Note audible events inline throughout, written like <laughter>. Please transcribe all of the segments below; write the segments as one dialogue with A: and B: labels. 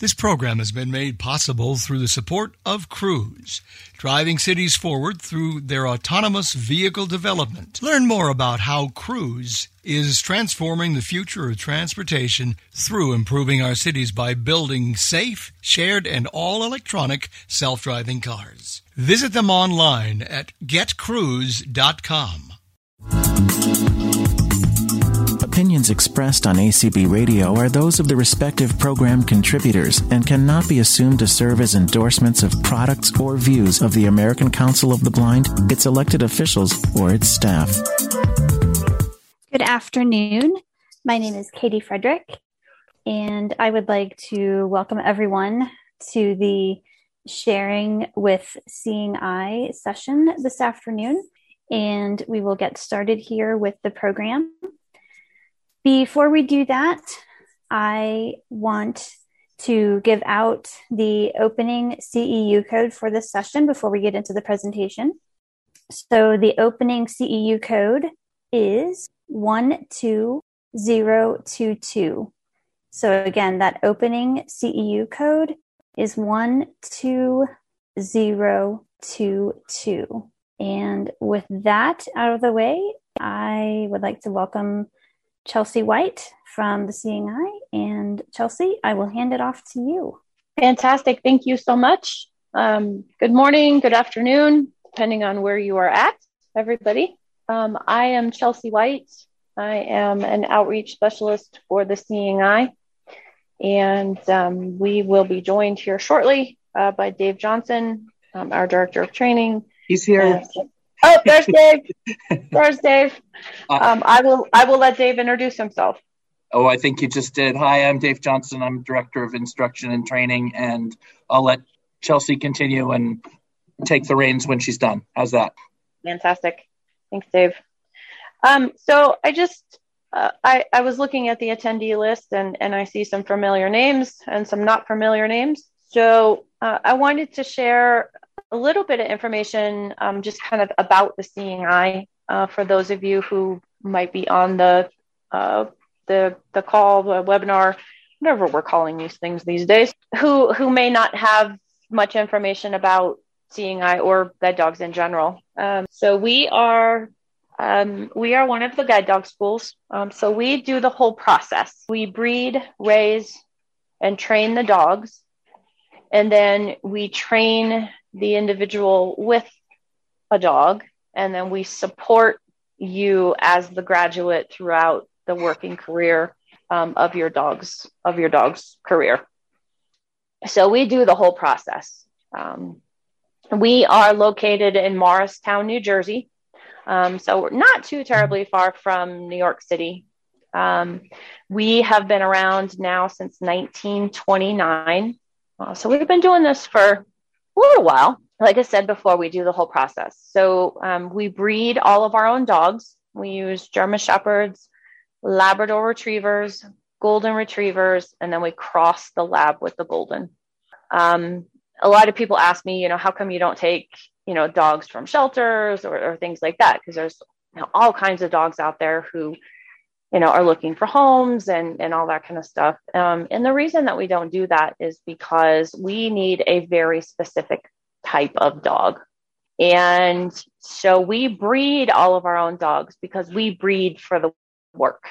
A: This program has been made possible through the support of Cruise, driving cities forward through their autonomous vehicle development. Learn more about how Cruise is transforming the future of transportation through improving our cities by building safe, shared, and all electronic self driving cars. Visit them online at getcruise.com.
B: Opinions expressed on ACB Radio are those of the respective program contributors and cannot be assumed to serve as endorsements of products or views of the American Council of the Blind, its elected officials, or its staff.
C: Good afternoon. My name is Katie Frederick, and I would like to welcome everyone to the Sharing with Seeing Eye session this afternoon. And we will get started here with the program. Before we do that, I want to give out the opening CEU code for this session before we get into the presentation. So the opening CEU code is 12022. So again, that opening CEU code is 12022. And with that out of the way, I would like to welcome Chelsea White from the Seeing Eye. And Chelsea, I will hand it off to you.
D: Fantastic. Thank you so much. Um, good morning, good afternoon, depending on where you are at, everybody. Um, I am Chelsea White. I am an outreach specialist for the Seeing Eye. And um, we will be joined here shortly uh, by Dave Johnson, um, our director of training.
E: He's here.
D: Oh, there's Dave. <laughs> there's Dave. Uh, um, I will. I will let Dave introduce himself.
E: Oh, I think you just did. Hi, I'm Dave Johnson. I'm director of instruction and training, and I'll let Chelsea continue and take the reins when she's done. How's that?
D: Fantastic. Thanks, Dave. Um, so I just uh, I, I was looking at the attendee list and, and I see some familiar names and some not familiar names. So uh, I wanted to share a little bit of information um, just kind of about the seeing eye uh, for those of you who might be on the uh, the the call the webinar whatever we're calling these things these days who who may not have much information about seeing eye or guide dogs in general. Um, so we are um, we are one of the guide dog schools. Um, so we do the whole process. We breed raise and train the dogs. And then we train the individual with a dog, and then we support you as the graduate throughout the working career um, of your dog's of your dog's career. So we do the whole process. Um, we are located in Morristown, New Jersey. Um, so we're not too terribly far from New York City. Um, we have been around now since 1929. Uh, so we've been doing this for a little while. Like I said before, we do the whole process. So um, we breed all of our own dogs. We use German Shepherds, Labrador Retrievers, Golden Retrievers, and then we cross the lab with the Golden. Um, a lot of people ask me, you know, how come you don't take, you know, dogs from shelters or, or things like that? Because there's you know, all kinds of dogs out there who you know, are looking for homes and, and all that kind of stuff. Um, and the reason that we don't do that is because we need a very specific type of dog. And so we breed all of our own dogs because we breed for the work.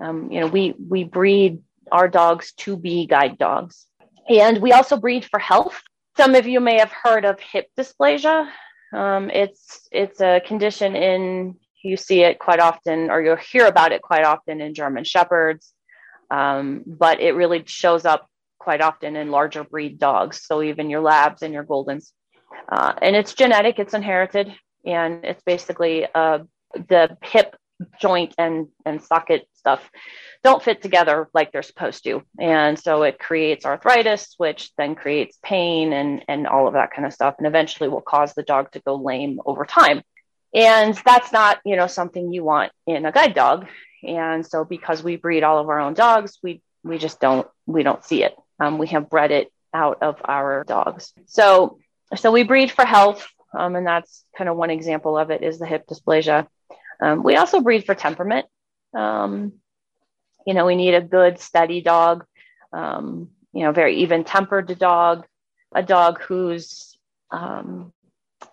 D: Um, you know, we, we breed our dogs to be guide dogs. And we also breed for health. Some of you may have heard of hip dysplasia. Um, it's it's a condition in you see it quite often, or you'll hear about it quite often in German Shepherds, um, but it really shows up quite often in larger breed dogs. So even your labs and your goldens. Uh, and it's genetic, it's inherited, and it's basically uh, the hip joint and, and socket stuff don't fit together like they're supposed to. And so it creates arthritis, which then creates pain and, and all of that kind of stuff, and eventually will cause the dog to go lame over time and that's not you know something you want in a guide dog. And so because we breed all of our own dogs we we just don't we don't see it. Um, we have bred it out of our dogs. So so we breed for health. Um, and that's kind of one example of it is the hip dysplasia. Um, we also breed for temperament. Um, you know we need a good steady dog um, you know, very even tempered dog, a dog who's, um,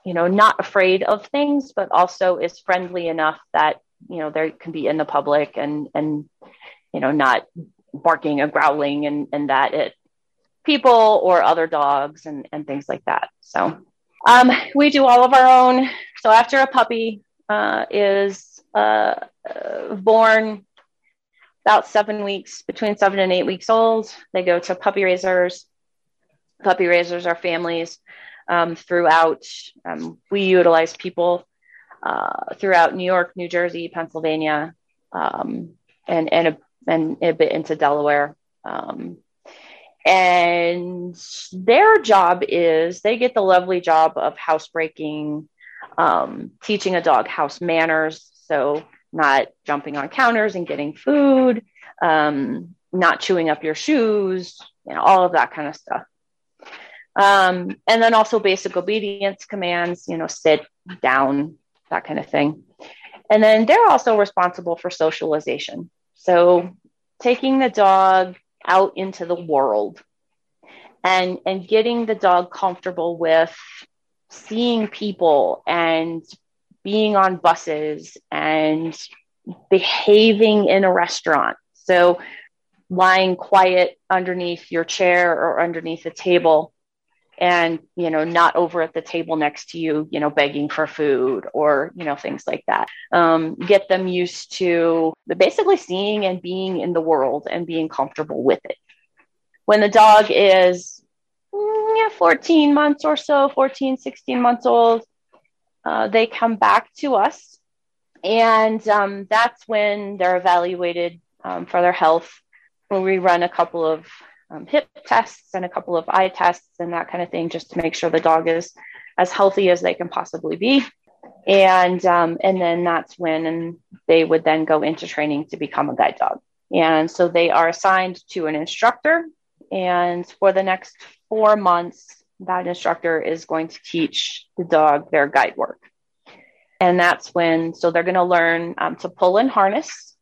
D: you know, not afraid of things, but also is friendly enough that, you know, they can be in the public and, and, you know, not barking or growling and, and that it people or other dogs and, and things like that. So um, we do all of our own. So after a puppy uh, is uh, uh, born about seven weeks, between seven and eight weeks old, they go to puppy raisers. Puppy raisers are families um, throughout. Um, we utilize people uh, throughout New York, New Jersey, Pennsylvania, um, and and a, and a bit into Delaware. Um, and their job is they get the lovely job of housebreaking, um, teaching a dog house manners. So, not jumping on counters and getting food, um, not chewing up your shoes, you know, all of that kind of stuff. Um, and then also basic obedience commands, you know, sit down, that kind of thing. And then they're also responsible for socialization. So, taking the dog out into the world and and getting the dog comfortable with seeing people and being on buses and behaving in a restaurant so lying quiet underneath your chair or underneath a table and you know not over at the table next to you you know begging for food or you know things like that. Um, get them used to basically seeing and being in the world and being comfortable with it. When the dog is mm, yeah, 14 months or so 14 16 months old uh, they come back to us. And um, that's when they're evaluated um, for their health. When we run a couple of um, hip tests and a couple of eye tests and that kind of thing, just to make sure the dog is as healthy as they can possibly be. And um, and then that's when they would then go into training to become a guide dog. And so they are assigned to an instructor. And for the next four months, that instructor is going to teach the dog their guide work. And that's when, so they're going to learn um, to pull and harness.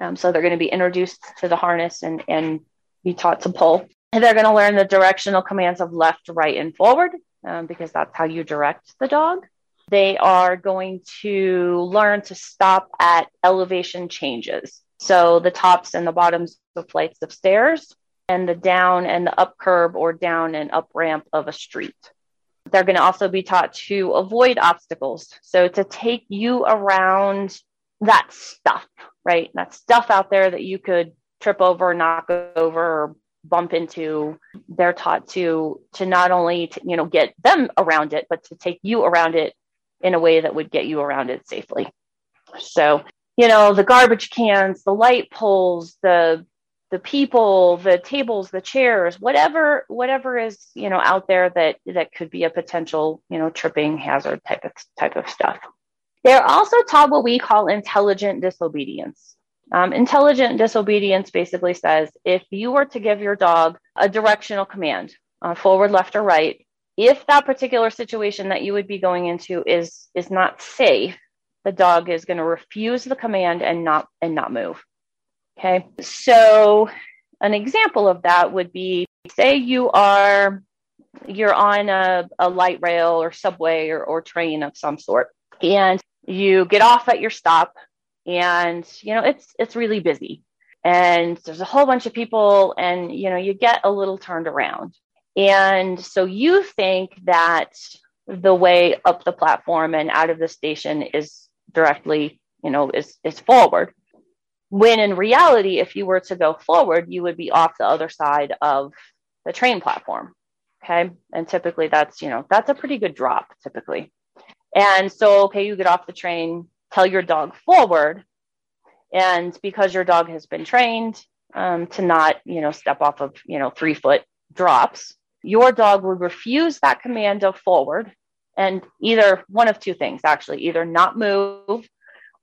D: Um, so they're going to be introduced to the harness and, and be taught to pull. And they're going to learn the directional commands of left, right, and forward um, because that's how you direct the dog. They are going to learn to stop at elevation changes. So the tops and the bottoms of flights of stairs and the down and the up curb or down and up ramp of a street. They're going to also be taught to avoid obstacles. So to take you around that stuff, right? That stuff out there that you could trip over, knock over, bump into. They're taught to to not only to, you know get them around it, but to take you around it in a way that would get you around it safely. So you know the garbage cans, the light poles, the the people, the tables, the chairs, whatever whatever is you know out there that that could be a potential you know tripping hazard type of type of stuff. They're also taught what we call intelligent disobedience. Um, intelligent disobedience basically says if you were to give your dog a directional command, uh, forward, left, or right, if that particular situation that you would be going into is is not safe, the dog is going to refuse the command and not and not move. Okay, so an example of that would be say you are you're on a, a light rail or subway or, or train of some sort and you get off at your stop and you know it's it's really busy. And there's a whole bunch of people and you know you get a little turned around. And so you think that the way up the platform and out of the station is directly you know is is forward. When in reality if you were to go forward you would be off the other side of the train platform. Okay. And typically that's you know that's a pretty good drop typically. And so okay you get off the train tell your dog forward. And because your dog has been trained um, to not, you know, step off of, you know, three foot drops, your dog would refuse that command of forward and either one of two things actually, either not move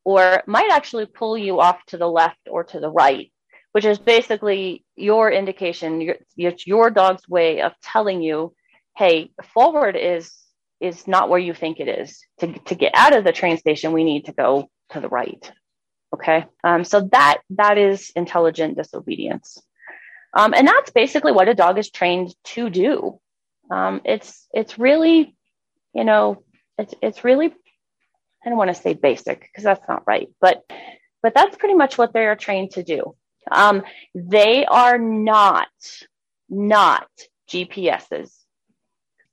D: or might actually pull you off to the left or to the right, which is basically your indication, it's your dog's way of telling you, hey, forward is is not where you think it is. To, to get out of the train station, we need to go to the right. Okay. Um, so that that is intelligent disobedience. Um, and that's basically what a dog is trained to do. Um, it's it's really, you know, it's it's really I don't want to say basic because that's not right, but but that's pretty much what they are trained to do. Um, they are not not GPSs.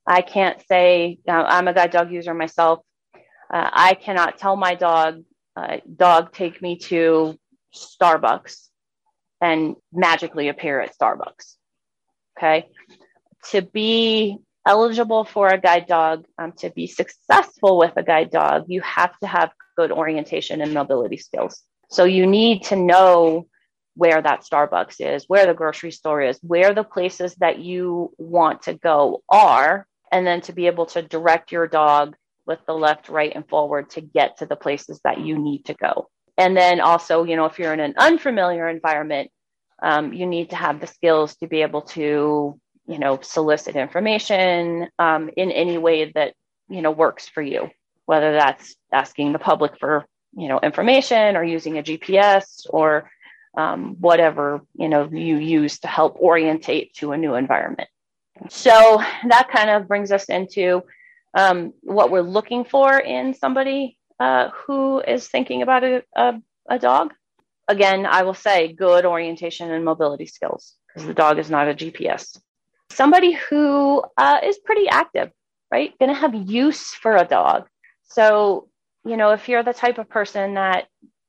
D: I can't say uh, I'm a guide dog user myself. Uh, I cannot tell my dog, uh, dog, take me to Starbucks and magically appear at Starbucks. Okay. To be eligible for a guide dog, um, to be successful with a guide dog, you have to have good orientation and mobility skills. So you need to know where that Starbucks is, where the grocery store is, where the places that you want to go are, and then to be able to direct your dog with the left, right, and forward to get to the places that you need to go. And then also, you know, if you're in an unfamiliar environment, um, you need to have the skills to be able to you know solicit information um, in any way that you know works for you whether that's asking the public for you know information or using a gps or um, whatever you know you use to help orientate to a new environment so that kind of brings us into um, what we're looking for in somebody uh, who is thinking about a, a, a dog again i will say good orientation and mobility skills because the dog is not a gps somebody who uh, is pretty active, right? Going to have use for a dog. So, you know, if you're the type of person that,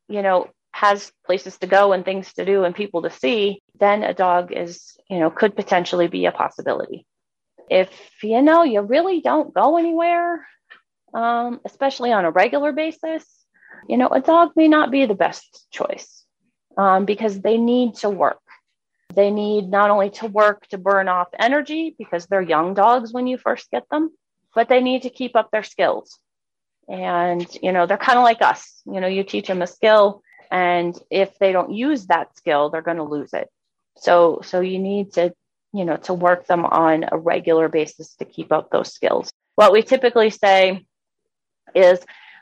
D: you know, has places to go and things to do and people to see, then a dog is, you know, could potentially be a possibility. If, you know, you really don't go anywhere, um, especially on a regular basis, you know, a dog may not be the best choice um, because they need to work. They need not only to work to burn off energy because they're young dogs when you first get them, but they need to keep up their skills. And, you know, they're kind of like us. You know, you teach them a skill, and if they don't use that skill, they're going to lose it. So, so you need to, you know, to work them on a regular basis to keep up those skills. What we typically say is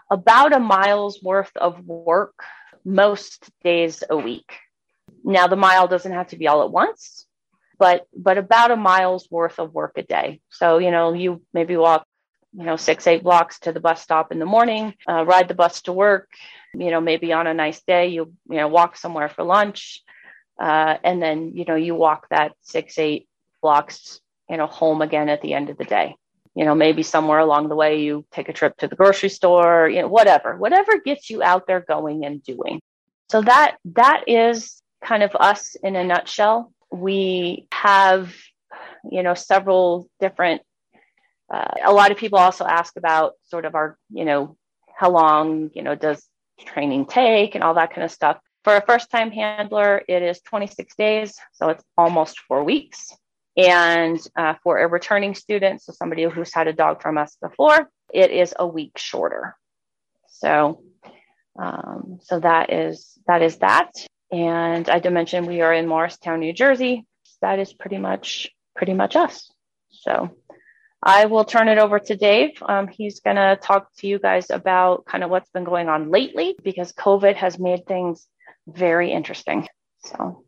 D: about a mile's worth of work most days a week. Now the mile doesn't have to be all at once, but but about a mile's worth of work a day. So you know you maybe walk you know six eight blocks to the bus stop in the morning, uh, ride the bus to work. You know maybe on a nice day you you know walk somewhere for lunch, uh, and then you know you walk that six eight blocks you know home again at the end of the day you know maybe somewhere along the way you take a trip to the grocery store you know whatever whatever gets you out there going and doing so that that is kind of us in a nutshell. We have, you know, several different. Uh, a lot of people also ask about sort of our, you know, how long, you know, does training take and all that kind of stuff. For a first time handler, it is 26 days, so it's almost four weeks. And uh, for a returning student, so somebody who's had a dog from us before, it is a week shorter. So, um, so that is that is that. And I did mention we are in Morristown, New Jersey. That is pretty much pretty much us. So I will turn it over to Dave. Um, he's going to talk to you guys about kind of what's been going on lately because COVID has made things very interesting. So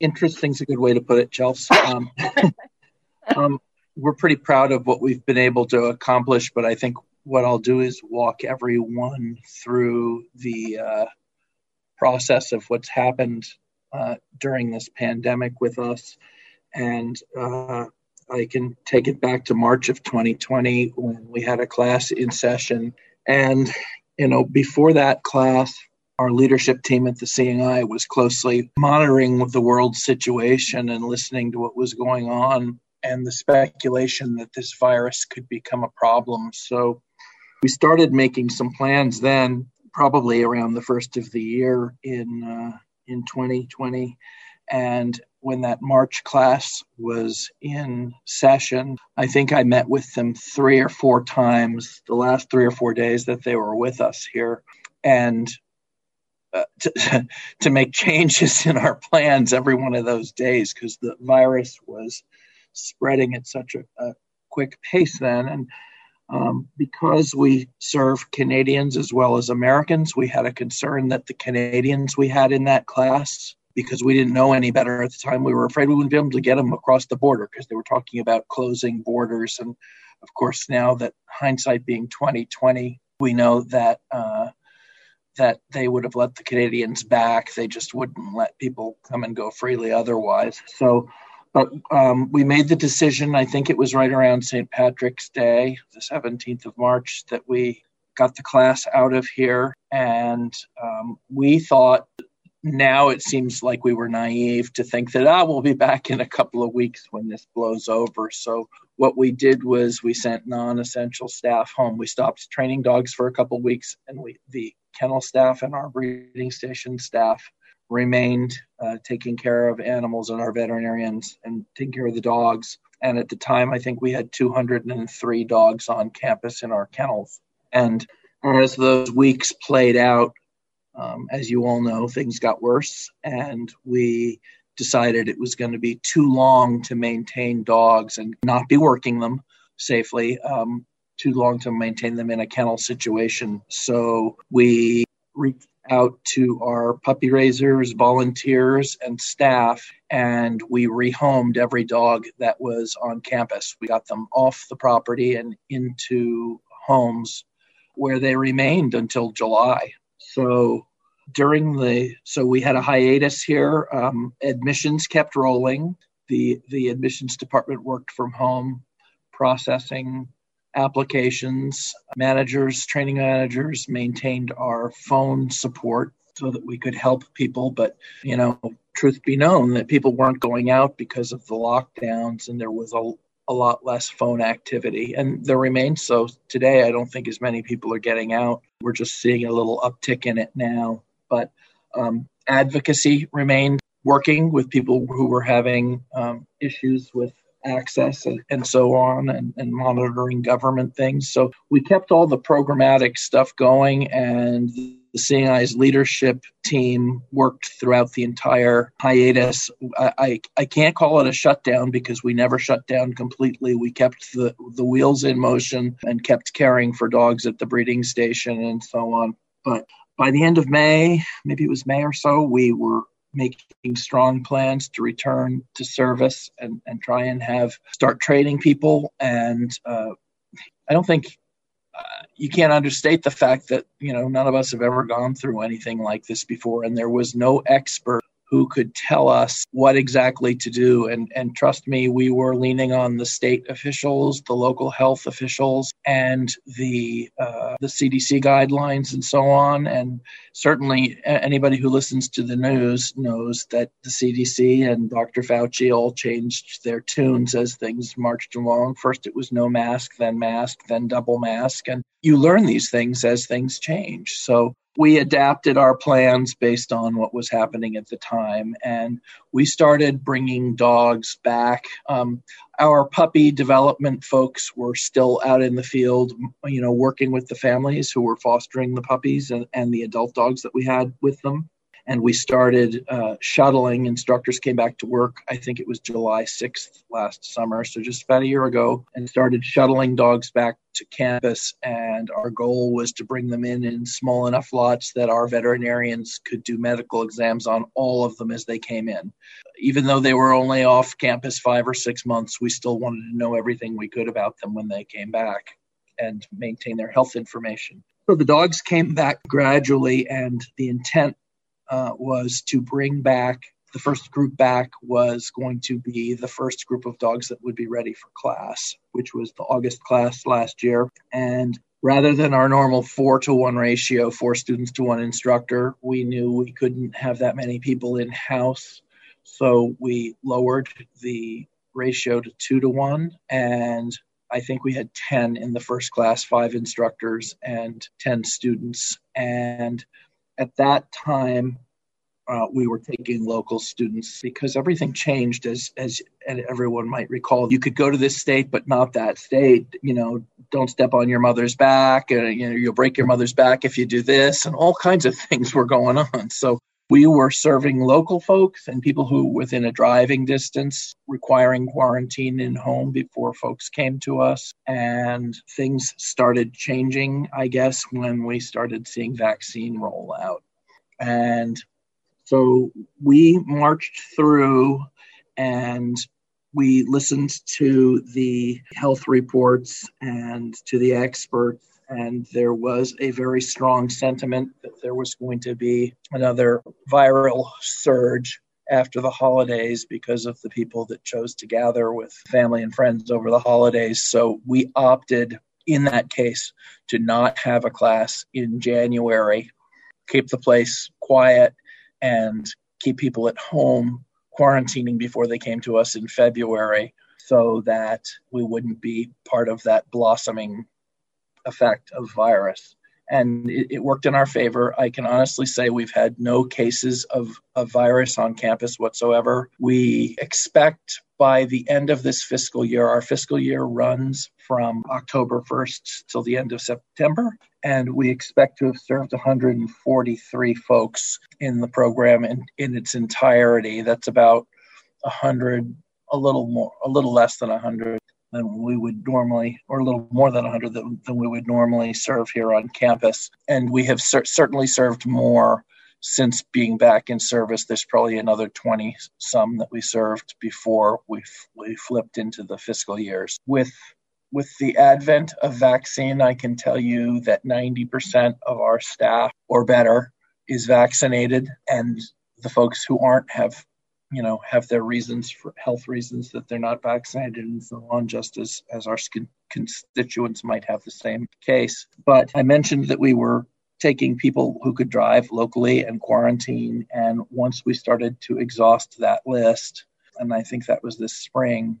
E: interesting is a good way to put it, Chelsea. Um, <laughs> um, we're pretty proud of what we've been able to accomplish, but I think what I'll do is walk everyone through the uh, process of what's happened uh, during this pandemic with us. And uh, I can take it back to March of 2020 when we had a class in session. And, you know, before that class, our leadership team at the Eye was closely monitoring the world situation and listening to what was going on and the speculation that this virus could become a problem. So we started making some plans then probably around the first of the year in uh, in 2020, and when that March class was in session, I think I met with them three or four times the last three or four days that they were with us here, and to, <laughs> to make changes in our plans every one of those days because the virus was spreading at such a, a quick pace then, and um, because we serve Canadians as well as Americans, we had a concern that the Canadians we had in that class because we didn't know any better at the time. We were afraid we wouldn't be able to get them across the border because they were talking about closing borders. And of course, now that hindsight being 2020, we know that uh, that they would have let the Canadians back. They just wouldn't let people come and go freely otherwise. So, but um, we made the decision. I think it was right around St. Patrick's Day, the 17th of March, that we got the class out of here, and um, we thought now it seems like we were naive to think that ah we'll be back in a couple of weeks when this blows over so what we did was we sent non-essential staff home we stopped training dogs for a couple of weeks and we the kennel staff and our breeding station staff remained uh, taking care of animals and our veterinarians and taking care of the dogs. And at the time i think we had 203 dogs on campus in our kennels. And as those weeks played out um, as you all know, things got worse, and we decided it was going to be too long to maintain dogs and not be working them safely, um, too long to maintain them in a kennel situation. So we reached out to our puppy raisers, volunteers, and staff, and we rehomed every dog that was on campus. We got them off the property and into homes where they remained until July. So during the so we had a hiatus here. Um, admissions kept rolling. The the admissions department worked from home, processing applications. Managers, training managers maintained our phone support so that we could help people. But you know, truth be known, that people weren't going out because of the lockdowns, and there was a a lot less phone activity. And there remains so today. I don't think as many people are getting out. We're just seeing a little uptick in it now. But um, advocacy remained working with people who were having um, issues with access and, and so on and, and, monitoring government things. So we kept all the programmatic stuff going and the Seeing Eye's leadership team worked throughout the entire hiatus. I, I, I, can't call it a shutdown because we never shut down completely. We kept the, the wheels in motion and kept caring for dogs at the breeding station and so on. But by the end of May, maybe it was May or so, we were making strong plans to return to service and, and try and have start training people. And uh, I don't think uh, you can't understate the fact that you know none of us have ever gone through anything like this before, and there was no expert who could tell us what exactly to do. And, and trust me, we were leaning on the state officials, the local health officials, and the uh, the CDC guidelines and so on. And certainly, anybody who listens to the news knows that the CDC and Dr. Fauci all changed their tunes as things marched along. First, it was no mask, then mask, then double mask, and you learn these things as things change. So we adapted our plans based on what was happening at the time and we started bringing dogs back. Um, our puppy development folks were still out in the field you know working with the families who were fostering the puppies and, and the adult dogs that we had with them and we started uh, shuttling. Instructors came back to work, I think it was July 6th last summer, so just about a year ago, and started shuttling dogs back to campus. And our goal was to bring them in in small enough lots that our veterinarians could do medical exams on all of them as they came in. Even though they were only off campus five or six months, we still wanted to know everything we could about them when they came back and maintain their health information. So the dogs came back gradually, and the intent uh, was to bring back the first group back was going to be the first group of dogs that would be ready for class, which was the August class last year. And rather than our normal four to one ratio, four students to one instructor, we knew we couldn't have that many people in house. So we lowered the ratio to two to one. And I think we had 10 in the first class, five instructors and 10 students. And at that time, uh, we were taking local students because everything changed as as everyone might recall. You could go to this state but not that state. You know don't step on your mother's back and you know you'll break your mother's back if you do this and all kinds of <laughs> things were going on. So we were serving local folks and people who within a driving distance requiring quarantine in home before folks came to us. And things started changing i guess when we started seeing vaccine roll out. And So we marched through and we listened to the health reports and to the experts and there was a very strong sentiment that there was going to be another viral surge after the holidays because of the people that chose to gather with family and friends over the holidays. So we opted in that case to not have a class in January, keep the place quiet, and keep people at home quarantining before they came to us in February so that we wouldn't be part of that blossoming effect of virus. And it, it, worked in our favor. I can honestly say we've had no cases of, of virus on campus whatsoever. We expect by the end of this fiscal year, our fiscal year runs from October 1st till the end of September. And we expect to have served 143 folks in the program in, in its entirety. That's about 100, a little more, a little less than 100 than we would normally, or a little more than 100 than, than we would normally serve here on campus. And we have cer- certainly served more since being back in service. There's probably another 20 some that we served before we, we flipped into the fiscal years. With with the advent of vaccine, I can tell you that 90% of our staff or better is vaccinated, and the folks who aren't have you know have their reasons for health reasons that they're not vaccinated and so on just as as our constituents might have the same case. But i mentioned that we were taking people who could drive locally and quarantine and once we started to exhaust that list and i think that was this spring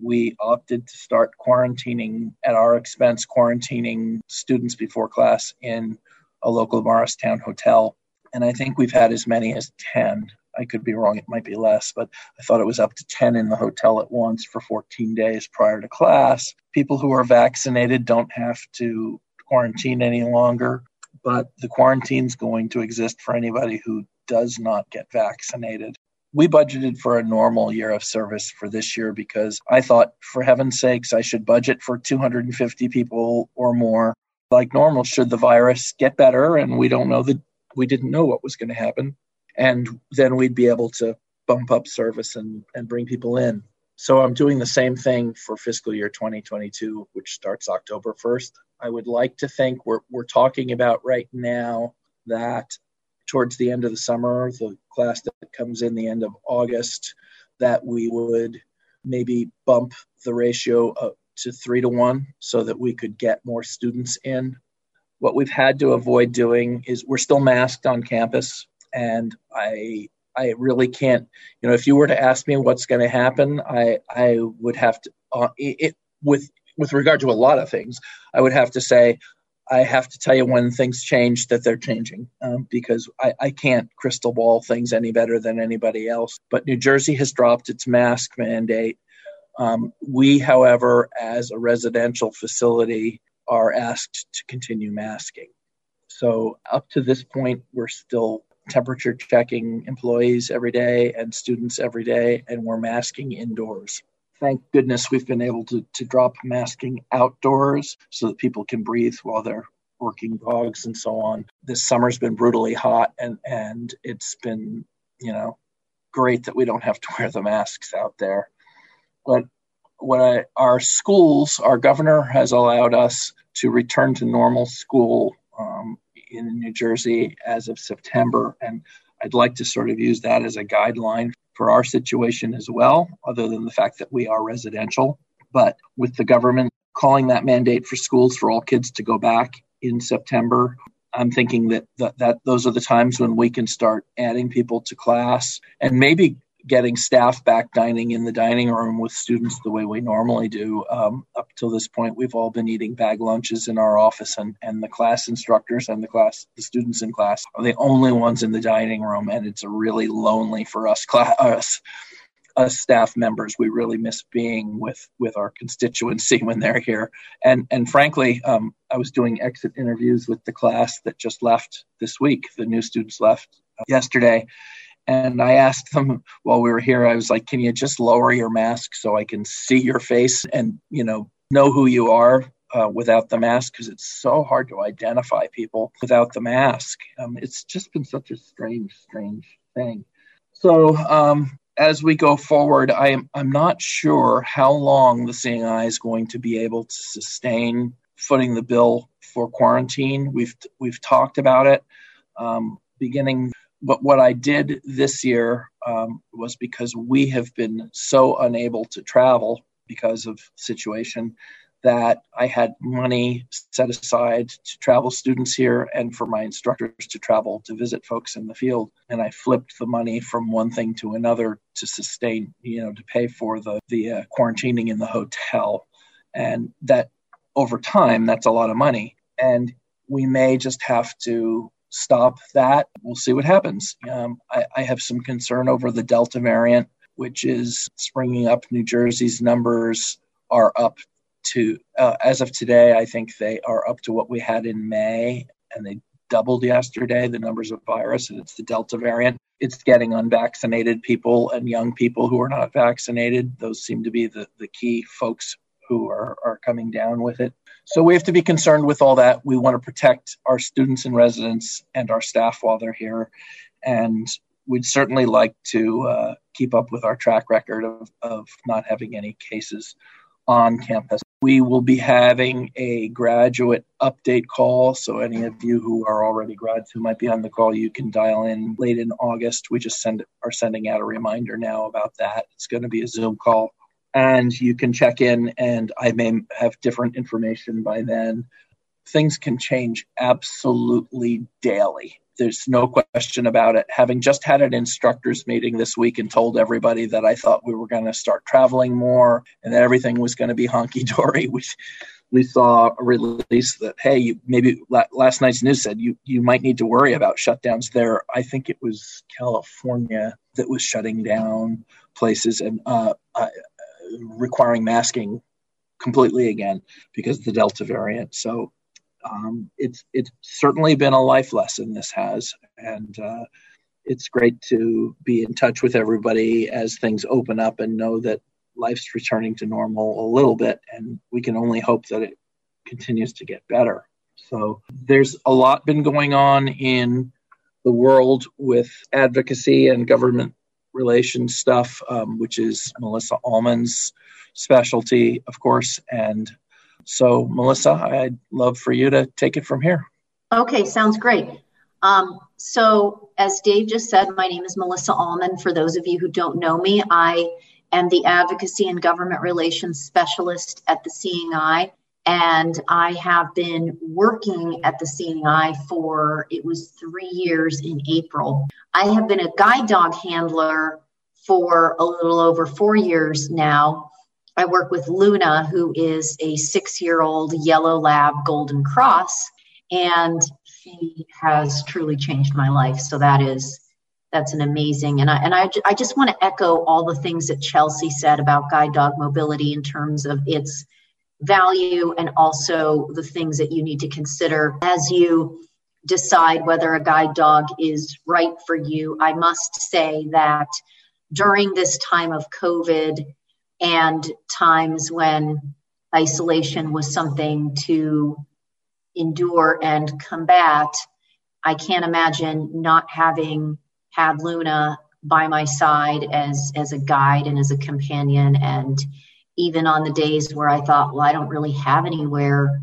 E: we opted to start quarantining at our expense quarantining students before class in a local morristown hotel. And i think we've had as many as 10 I could be wrong, it might be less, but I thought it was up to 10 in the hotel at once for 14 days prior to class. People who are vaccinated don't have to quarantine any longer, but the quarantine's going to exist for anybody who does not get vaccinated. We budgeted for a normal year of service for this year because I thought, for heaven's sakes, I should budget for 250 people or more like normal should the virus get better and we don't know that we didn't know what was going to happen and then we'd be able to bump up service and, and bring people in. So I'm doing the same thing for fiscal year 2022, which starts October 1st. I would like to think we're, we're talking about right now that towards the end of the summer, the class that comes in the end of August, that we would maybe bump the ratio up to three to one so that we could get more students in. What we've had to avoid doing is we're still masked on campus and I I really can't. You know, if you were to ask me what's going to happen, I I would have to uh, it, with with regard to a lot of things. I would have to say I have to tell you when things change that they're changing um, because I, I can't crystal ball things any better than anybody else. But New Jersey has dropped its mask mandate. Um, we, however, as a residential facility, are asked to continue masking. So up to this point, we're still temperature checking employees every day and students every day, and we're masking indoors. Thank goodness we've been able to, to drop masking outdoors so that people can breathe while they're working dogs and so on. This summer's been brutally hot and, and it's been, you know, great that we don't have to wear the masks out there. But what I, our schools, our governor has allowed us to return to normal school um, in New Jersey as of September. And I'd like to sort of use that as a guideline for our situation as well, other than the fact that we are residential. But with the government calling that mandate for schools for all kids to go back in September, I'm thinking that, that, that those are the times when we can start adding people to class and maybe getting staff back dining in the dining room with students the way we normally do. Um, up till this point, we've all been eating bag lunches in our office, and, and the class instructors and the class, the students in class, are the only ones in the dining room, and it's really lonely for us class. Us, us staff members, we really miss being with with our constituency when they're here. And and frankly, um, I was doing exit interviews with the class that just left this week. The new students left yesterday, and I asked them <laughs> while we were here, I was like, can you just lower your mask so I can see your face and, you know, know who you are uh, without the mask? Because it's so hard to identify people without the mask. Um, it's just been such a strange, strange thing. So um, as we go forward, I'm I'm not sure how long the Seeing Eye is going to be able to sustain footing the bill for quarantine. We've we've talked about it um, beginning. But what I did this year um, was because we have been so unable to travel because of situation that I had money set aside to travel students here and for my instructors to travel to visit folks in the field. And I flipped the money from one thing to another to sustain, you know, to pay for the, the uh, quarantining in the hotel. And that over time, that's a lot of money. And we may just have to stop that. We'll see what happens. Um, I, I have some concern over the Delta variant, which is springing up. New Jersey's numbers are up to, uh, as of today, I think they are up to what we had in May, and they doubled yesterday the numbers of virus, and it's the Delta variant. It's getting unvaccinated people and young people who are not vaccinated. Those seem to be the, the key folks who are, are coming down with it. So we have to be concerned with all that. We want to protect our students and residents and our staff while they're here. And we'd certainly like to uh, keep up with our track record of, of not having any cases on campus. We will be having a graduate update call. So, any of you who are already grads who might be on the call, you can dial in late in August. We just send are sending out a reminder now about that. It's going to be a Zoom call and you can check in and i may have different information by then. Things can change absolutely daily. There's no question about it. Having just had an instructors meeting this week and told everybody that i thought we were going to start traveling more and that everything was going to be <laughs> honky-dory we, we saw a release that hey you, maybe last night's news said you, you might need to worry about shutdowns there. I think it was california that was shutting down places and uh, I, requiring masking completely again because of the Delta variant. So um, it's it's certainly been a life lesson. This has, and uh, it's great to be in touch with everybody as things open up and know that life's returning to normal a little bit, and we can only hope that it continues to get better. So there's a lot been going on in the world with advocacy and government relations stuff, um, which is Melissa Allman's specialty, of course. And so, Melissa, I'd love for you to take it from here.
F: Okay, sounds great. Um, so, as Dave just said, my name is Melissa Allman. For those of you who don't know me, I am the Advocacy and Government Relations Specialist at the Seeing Eye and I have been working at the Seeing Eye for it was three years in April. I have been a guide dog handler for a little over four years now. I work with Luna, who is a six year old yellow lab golden cross, and she has truly changed my life. So that is that's an amazing and I and I, I just want to echo all the things that Chelsea said about guide dog mobility in terms of its value and also the things that you need to consider as you decide whether a guide dog is right for you. I must say that during this time of COVID and times when isolation was something to endure and combat, I can't imagine not having had Luna by my side as as a guide and as a companion and even on the days where I thought, well, I don't really have anywhere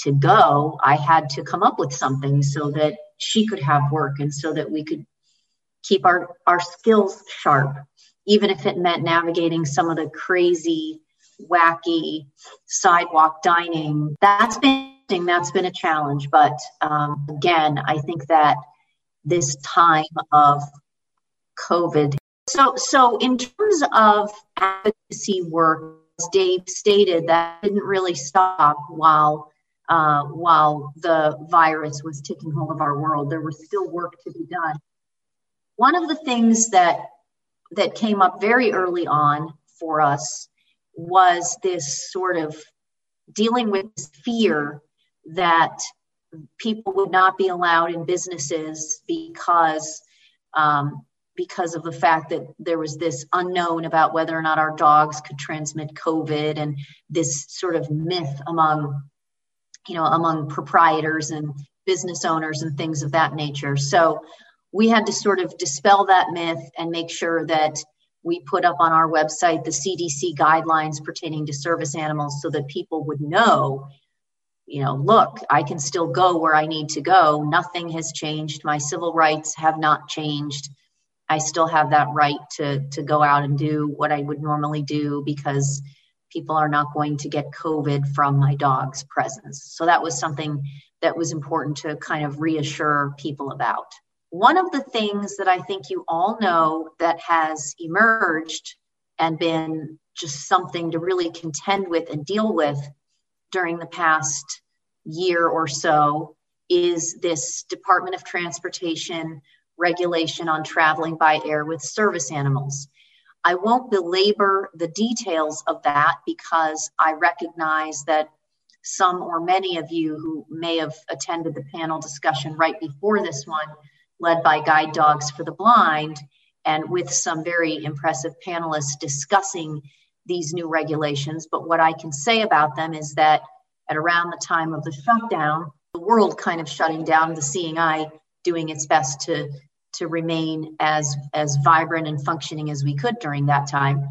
F: to go, I had to come up with something so that she could have work and so that we could keep our, our skills sharp, even if it meant navigating some of the crazy, wacky sidewalk dining. That's been that's been a challenge. But um, again, I think that this time of COVID so, so in terms of advocacy work, as Dave stated, that didn't really stop while uh, while the virus was taking hold of our world. There was still work to be done. One of the things that that came up very early on for us was this sort of dealing with fear that people would not be allowed in businesses because um, because of the fact that there was this unknown about whether or not our dogs could transmit COVID and this sort of myth among, you know, among proprietors and business owners and things of that nature. So we had to sort of dispel that myth and make sure that we put up on our website the CDC guidelines pertaining to service animals so that people would know, you know, look, I can still go where I need to go. Nothing has changed. My civil rights have not changed. I still have that right to, to go out and do what I would normally do because people are not going to get COVID from my dog's presence. So that was something that was important to kind of reassure people about. One of the things that I think you all know that has emerged and been just something to really contend with and deal with during the past year or so is this Department of Transportation regulation on traveling by air with service animals. I won't belabor the details of that because I recognize that some or many of you who may have attended the panel discussion right before this one led by Guide Dogs for the Blind, and with some very impressive panelists discussing these new regulations. But what I can say about them is that at around the time of the shutdown, the world kind of shutting down, the Seeing Eye doing its best to to remain as as vibrant and functioning as we could during that time,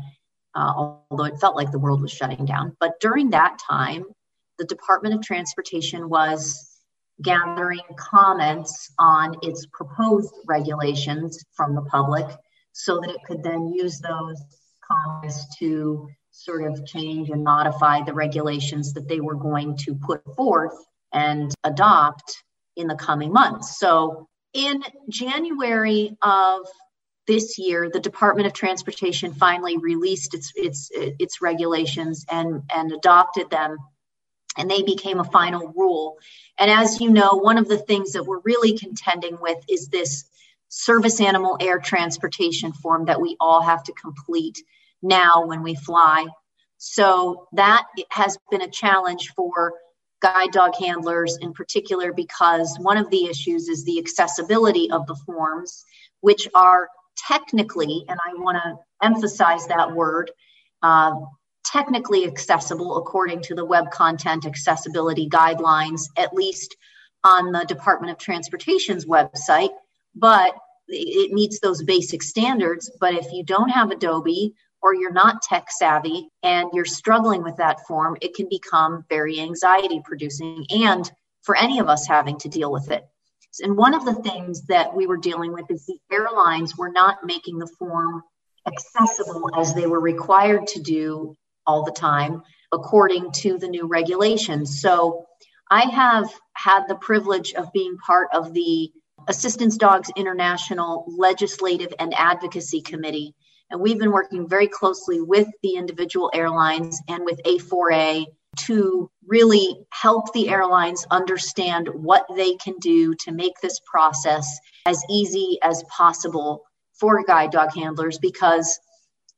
F: uh, although it felt like the world was shutting down. But during that time, the Department of Transportation was gathering comments on its proposed regulations from the public so that it could then use those comments to sort of change and modify the regulations that they were going to put forth and adopt in the coming months. So in January of this year, the Department of Transportation finally released its its its regulations and and adopted them and they became a final rule. And as you know, one of the things that we're really contending with is this service animal air transportation form that we all have to complete now when we fly. So that has been a challenge for guide dog handlers in particular because one of the issues is the accessibility of the forms, which are technically, and I want to emphasize that word, uh, technically accessible according to the Web Content Accessibility Guidelines, at least on the Department of Transportation's website, but it meets those basic standards. But if you don't have Adobe or you're not tech savvy and you're struggling with that form, it can become very anxiety producing and for any of us having to deal with it. And one of the things that we were dealing with is the airlines were not making the form accessible as they were required to do all the time according to the new regulations. So I have had the privilege of being part of the Assistance Dogs International Legislative and Advocacy Committee. And we've been working very closely with the individual airlines and with A4A to really help the airlines understand what they can do to make this process as easy as possible for guide dog handlers because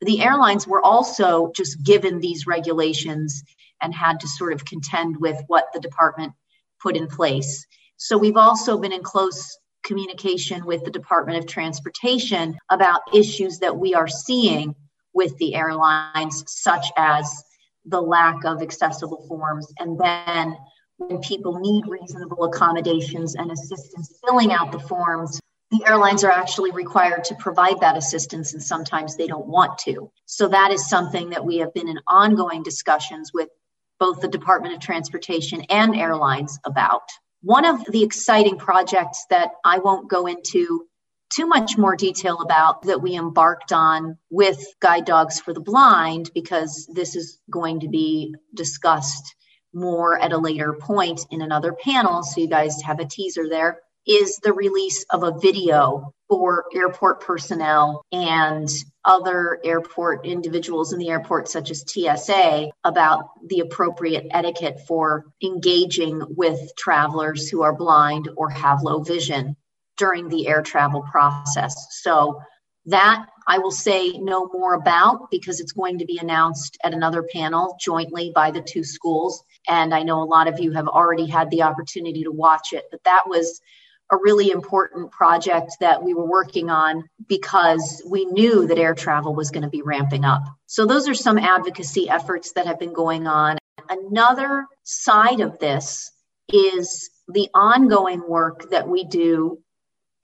F: the airlines were also just given these regulations and had to sort of contend with what the department put in place. So we've also been in close communication with the Department of Transportation about issues that we are seeing with the airlines, such as the lack of accessible forms. And then when people need reasonable accommodations and assistance filling out the forms, the airlines are actually required to provide that assistance and sometimes they don't want to. So that is something that we have been in ongoing discussions with both the Department of Transportation and airlines about. One of the exciting projects that I won't go into too much more detail about that we embarked on with Guide Dogs for the Blind because this is going to be discussed more at a later point in another panel. So you guys have a teaser there is the release of a video for airport personnel and other airport individuals in the airport, such as TSA, about the appropriate etiquette for engaging with travelers who are blind or have low vision during the air travel process. So, that I will say no more about because it's going to be announced at another panel jointly by the two schools. And I know a lot of you have already had the opportunity to watch it, but that was a really important project that we were working on because we knew that air travel was going to be ramping up. So, those are some advocacy efforts that have been going on. Another side of this is the ongoing work that we do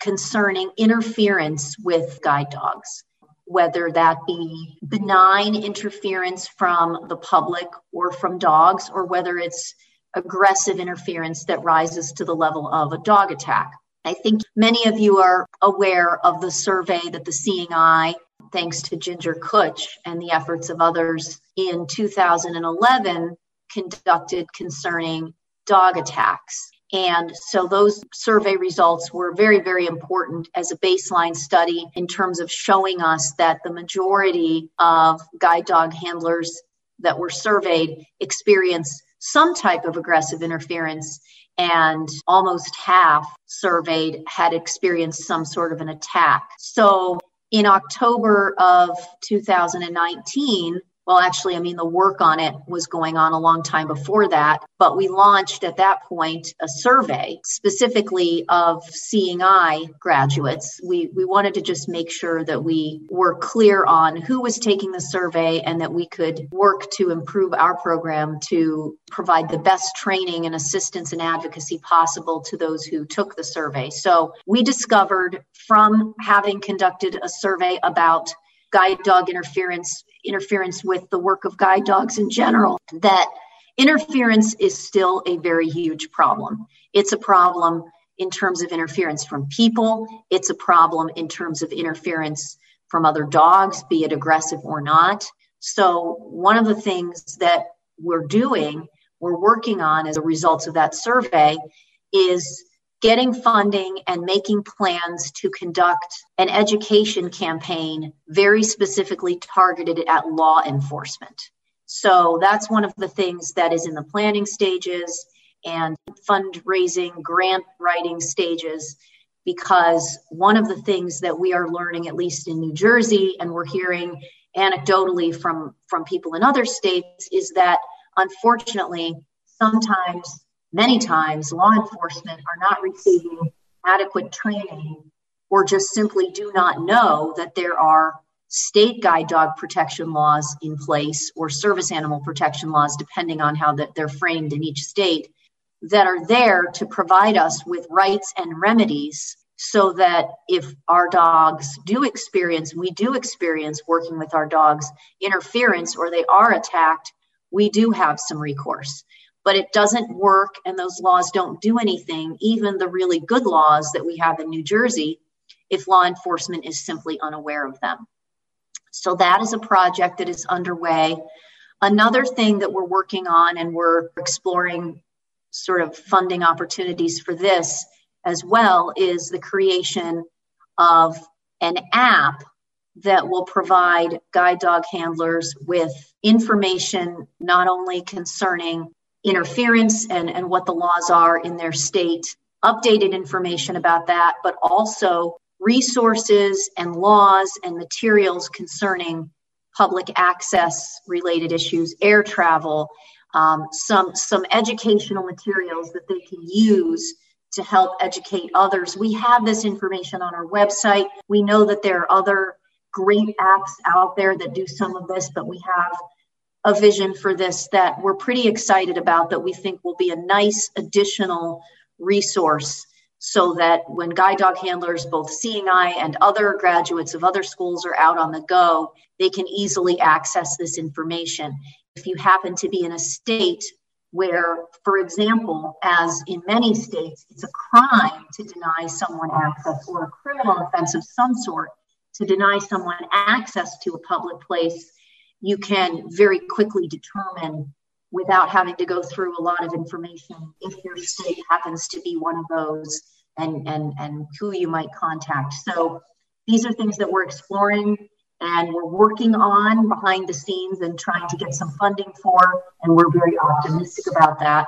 F: concerning interference with guide dogs, whether that be benign interference from the public or from dogs, or whether it's aggressive interference that rises to the level of a dog attack. I think many of you are aware of the survey that the Seeing Eye, thanks to Ginger Kutsch and the efforts of others in 2011, conducted concerning dog attacks. And so those survey results were very, very important as a baseline study in terms of showing us that the majority of guide dog handlers that were surveyed experienced some type of aggressive interference and almost half surveyed had experienced some sort of an attack. So in October of 2019, well, actually, I mean, the work on it was going on a long time before that, but we launched at that point a survey specifically of Seeing Eye graduates. We, we wanted to just make sure that we were clear on who was taking the survey and that we could work to improve our program to provide the best training and assistance and advocacy possible to those who took the survey. So we discovered from having conducted a survey about guide dog interference interference with the work of guide dogs in general that interference is still a very huge problem. It's a problem in terms of interference from people. It's a problem in terms of interference from other dogs be it aggressive or not. So one of the things that we're doing we're working on as a result of that survey is getting funding and making plans to conduct an education campaign very specifically targeted at law enforcement. So that's one of the things that is in the planning stages and fundraising, grant writing stages. Because one of the things that we are learning, at least in New Jersey, and we're hearing anecdotally from, from people in other states, is that unfortunately, sometimes many times law enforcement are not receiving adequate training or just simply do not know that there are state guide dog protection laws in place or service animal protection laws, depending on how that they're framed in each state, that are there to provide us with rights and remedies so that if our dogs do experience, we do experience working with our dogs interference or they are attacked, we do have some recourse but it doesn't work and those laws don't do anything, even the really good laws that we have in New Jersey, if law enforcement is simply unaware of them. So that is a project that is underway. Another thing that we're working on and we're exploring sort of funding opportunities for this as well is the creation of an app that will provide guide dog handlers with information not only concerning interference and, and what the laws are in their state, updated information about that, but also resources and laws and materials concerning public access related issues, air travel, um, some some educational materials that they can use to help educate others. We have this information on our website. We know that there are other great apps out there that do some of this, but we have a vision for this that we're pretty excited about that we think will be a nice additional resource so that when guide dog handlers, both Seeing Eye and other graduates of other schools are out on the go, they can easily access this information. If you happen to be in a state where, for example, as in many states, it's a crime to deny someone access or a criminal offense of some sort to deny someone access to a public place, you can very quickly determine without having to go through a lot of information if your state happens to be one of those and and and who you might contact. So these are things that we're exploring and we're working on behind the scenes and trying to get some funding for and we're very optimistic about that.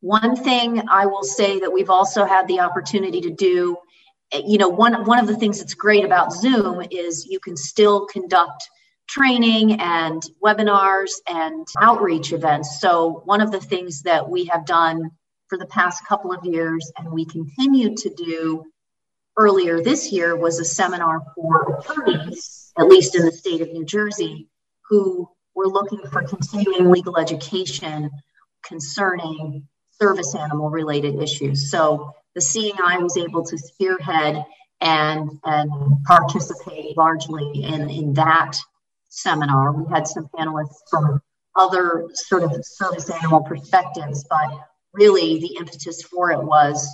F: One thing i will say that we've also had the opportunity to do you know one one of the things that's great about zoom is you can still conduct training and webinars and outreach events. So, one of the things that we have done for the past couple of years and we continue to do earlier this year was a seminar for attorneys, at least in the state of New Jersey, who were looking for continuing legal education concerning service animal related issues. So, the Eye was able to spearhead and and participate largely in in that seminar. We had some panelists from other sort of service animal perspectives, but really the impetus for it was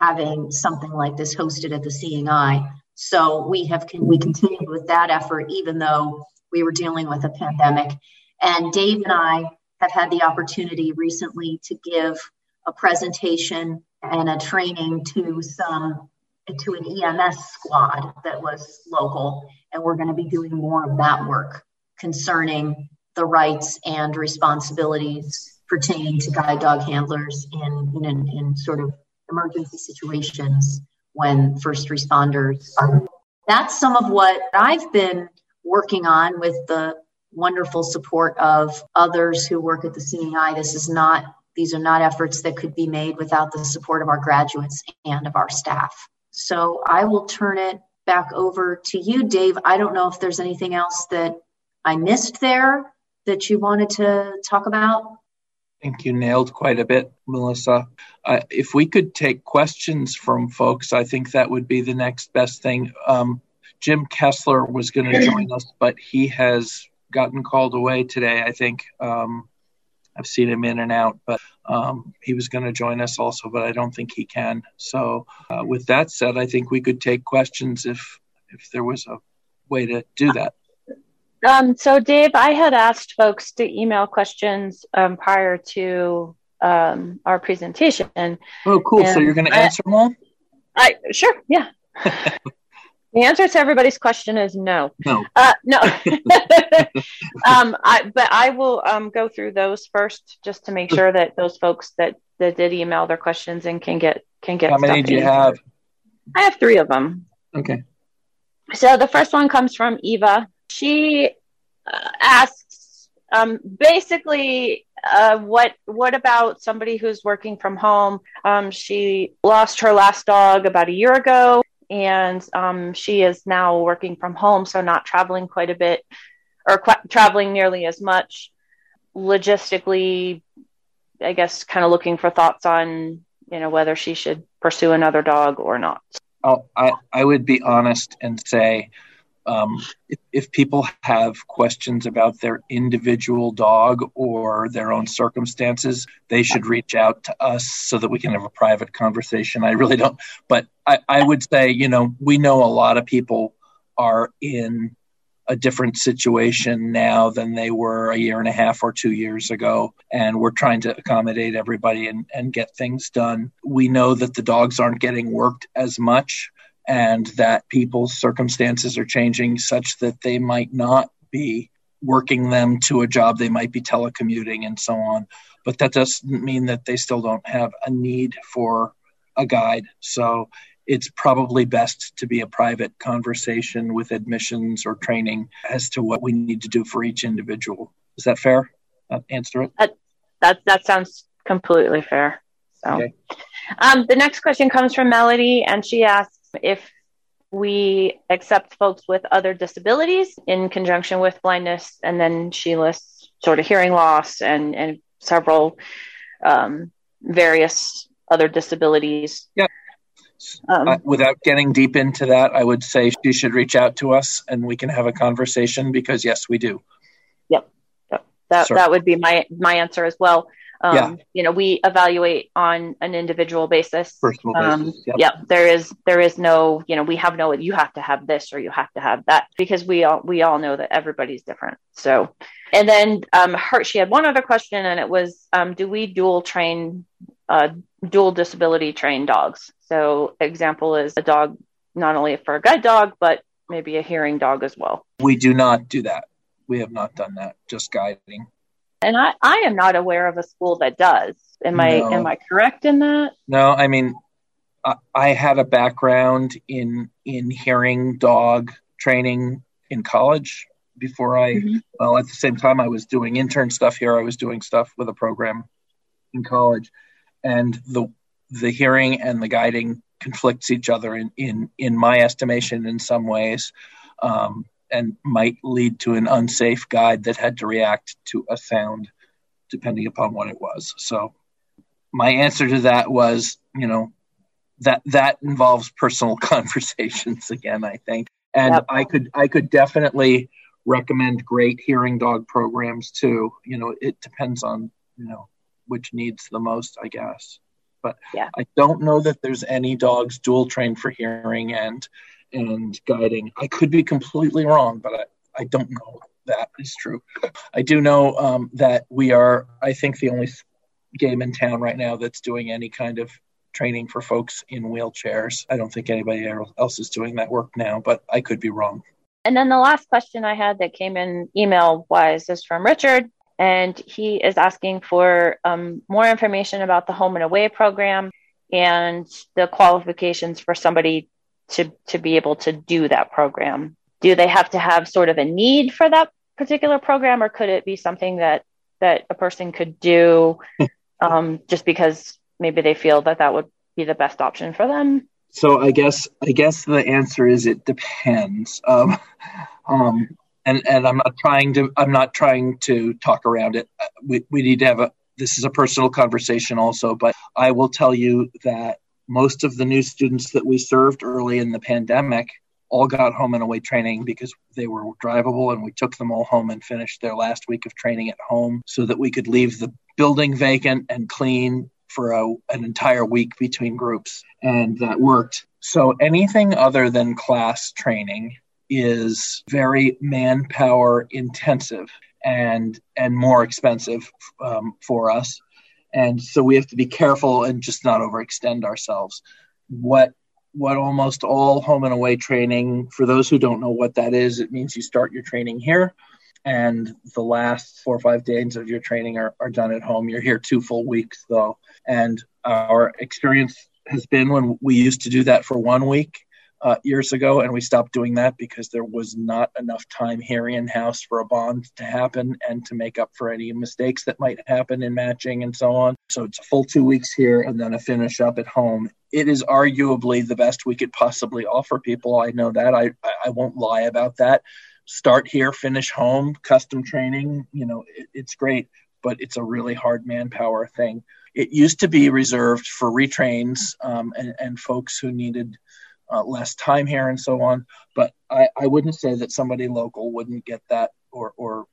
F: having something like this hosted at the Seeing Eye. So we have we continued with that effort, even though we were dealing with a pandemic. And Dave and I have had the opportunity recently to give a presentation and a training to some to an EMS squad that was local, and we're going to be doing more of that work concerning the rights and responsibilities pertaining to guide dog handlers in, in, in sort of emergency situations when first responders are. That's some of what I've been working on with the wonderful support of others who work at the Eye. This is not, these are not efforts that could be made without the support of our graduates and of our staff. So I will turn it back over to you, Dave. I don't know if there's anything else that I missed there that you wanted to talk about.
E: I think you nailed quite a bit, Melissa. Uh, if we could take questions from folks, I think that would be the next best thing. Um, Jim Kessler was going to join us, but he has gotten called away today. I think um, I've seen him in and out, but um, he was going to join us also, but I don't think he can. So, uh, with that said, I think we could take questions if if there was a way to do that.
D: Um, so, Dave, I had asked folks to email questions um, prior to um, our presentation.
E: Oh, cool! So you're going to answer them all?
D: I sure, yeah. <laughs> the answer to everybody's question is no.
E: No.
D: Uh, no. <laughs> <laughs> um, I, but I will um, go through those first, just to make sure that those folks that that did email their questions and can get can get.
E: How many do you have?
D: I have three of them.
E: Okay.
D: So the first one comes from Eva she uh, asks um, basically uh, what what about somebody who's working from home? Um, she lost her last dog about a year ago, and um, she is now working from home, so not traveling quite a bit or qu- traveling nearly as much. Logistically, I guess, kind of looking for thoughts on you know whether she should pursue another dog or not.
E: Oh, I I would be honest and say um, if, if, people have questions about their individual dog or their own circumstances, they should reach out to us so that we can have a private conversation. I really don't, but I, I would say, you know, we know a lot of people are in a different situation now than they were a year and a half or two years ago. And we're trying to accommodate everybody and, and get things done. We know that the dogs aren't getting worked as much and that people's circumstances are changing such that they might not be working them to a job. They might be telecommuting and so on. But that doesn't mean that they still don't have a need for a guide. So it's probably best to be a private conversation with admissions or training as to what we need to do for each individual. Is that fair? That answer it?
D: That that, that sounds completely fair. So okay. um, the next question comes from melody and she asks if we accept folks with other disabilities in conjunction with blindness, and then she lists sort of hearing loss and, and several um, various other disabilities.
E: Yeah. Um, uh, without getting deep into that, I would say she should reach out to us and we can have a conversation because yes, we do.
D: Yep. yep. That, that would be my, my answer as well. Um, yeah. You know, we evaluate on an individual basis.
E: Personal um, basis.
D: Yep. Yeah, there is there is no you know we have no you have to have this or you have to have that because we all we all know that everybody's different. So, and then um, her she had one other question and it was um, do we dual train uh, dual disability train dogs? So, example is a dog not only for a guide dog but maybe a hearing dog as well.
E: We do not do that. We have not done that. Just guiding.
D: And I, I am not aware of a school that does. Am no. I am I correct in that?
E: No, I mean I, I had a background in in hearing dog training in college before I mm-hmm. well at the same time I was doing intern stuff here I was doing stuff with a program in college and the the hearing and the guiding conflicts each other in in in my estimation in some ways um, and might lead to an unsafe guide that had to react to a sound depending upon what it was. So my answer to that was, you know, that that involves personal <laughs> conversations again, I think. And yep. I could I could definitely recommend great hearing dog programs too. You know, it depends on you know which needs the most, I guess. But yeah. I don't know that there's any dogs dual trained for hearing and and guiding. I could be completely wrong, but I, I don't know that is true. I do know um, that we are, I think, the only game in town right now that's doing any kind of training for folks in wheelchairs. I don't think anybody else is doing that work now, but I could be wrong.
D: And then the last question I had that came in email was is from Richard, and he is asking for um, more information about the home and away program and the qualifications for somebody to to be able to do that program. Do they have to have sort of a need for that particular program, or could it be something that that a person could do <laughs> um, just because maybe they feel that that would be the best option for them?
E: So I guess I guess the answer is it depends. Um, um, and and I'm not trying to I'm not trying to talk around it. We we need to have a this is a personal conversation also, but I will tell you that most of the new students that we served early in the pandemic all got home and away training because they were drivable and we took them all home and finished their last week of training at home so that we could leave the building vacant and clean for a, an entire week between groups and that worked. So anything other than class training is very manpower intensive and and more expensive um, for us and so we have to be careful and just not overextend ourselves what what almost all home and away training, for those who don't know what that is, it means you start your training here and the last four or five days of your training are, are done at home. You're here two full weeks though. And our experience has been when we used to do that for one week uh, years ago, and we stopped doing that because there was not enough time here in house for a bond to happen and to make up for any mistakes that might happen in matching and so on. So it's a full two weeks here and then a finish up at home. It is arguably the best we could possibly offer people. I know that. I, I won't lie about that. Start here, finish home, custom training. You know, it, it's great, but it's a really hard manpower thing. It used to be reserved for retrains um, and, and folks who needed uh, less time here and so on. But I, I wouldn't say that somebody local wouldn't get that or, or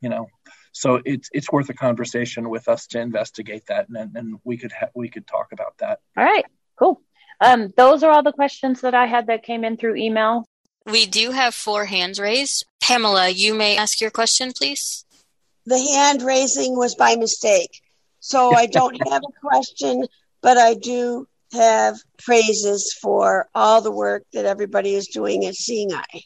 E: you know, so it's it's worth a conversation with us to investigate that, and and we could ha- we could talk about that.
D: All right, cool. Um, those are all the questions that I had that came in through email.
G: We do have four hands raised. Pamela, you may ask your question, please.
H: The hand raising was by mistake, so I don't <laughs> have a question, but I do have praises for all the work that everybody is doing at Seeing Eye.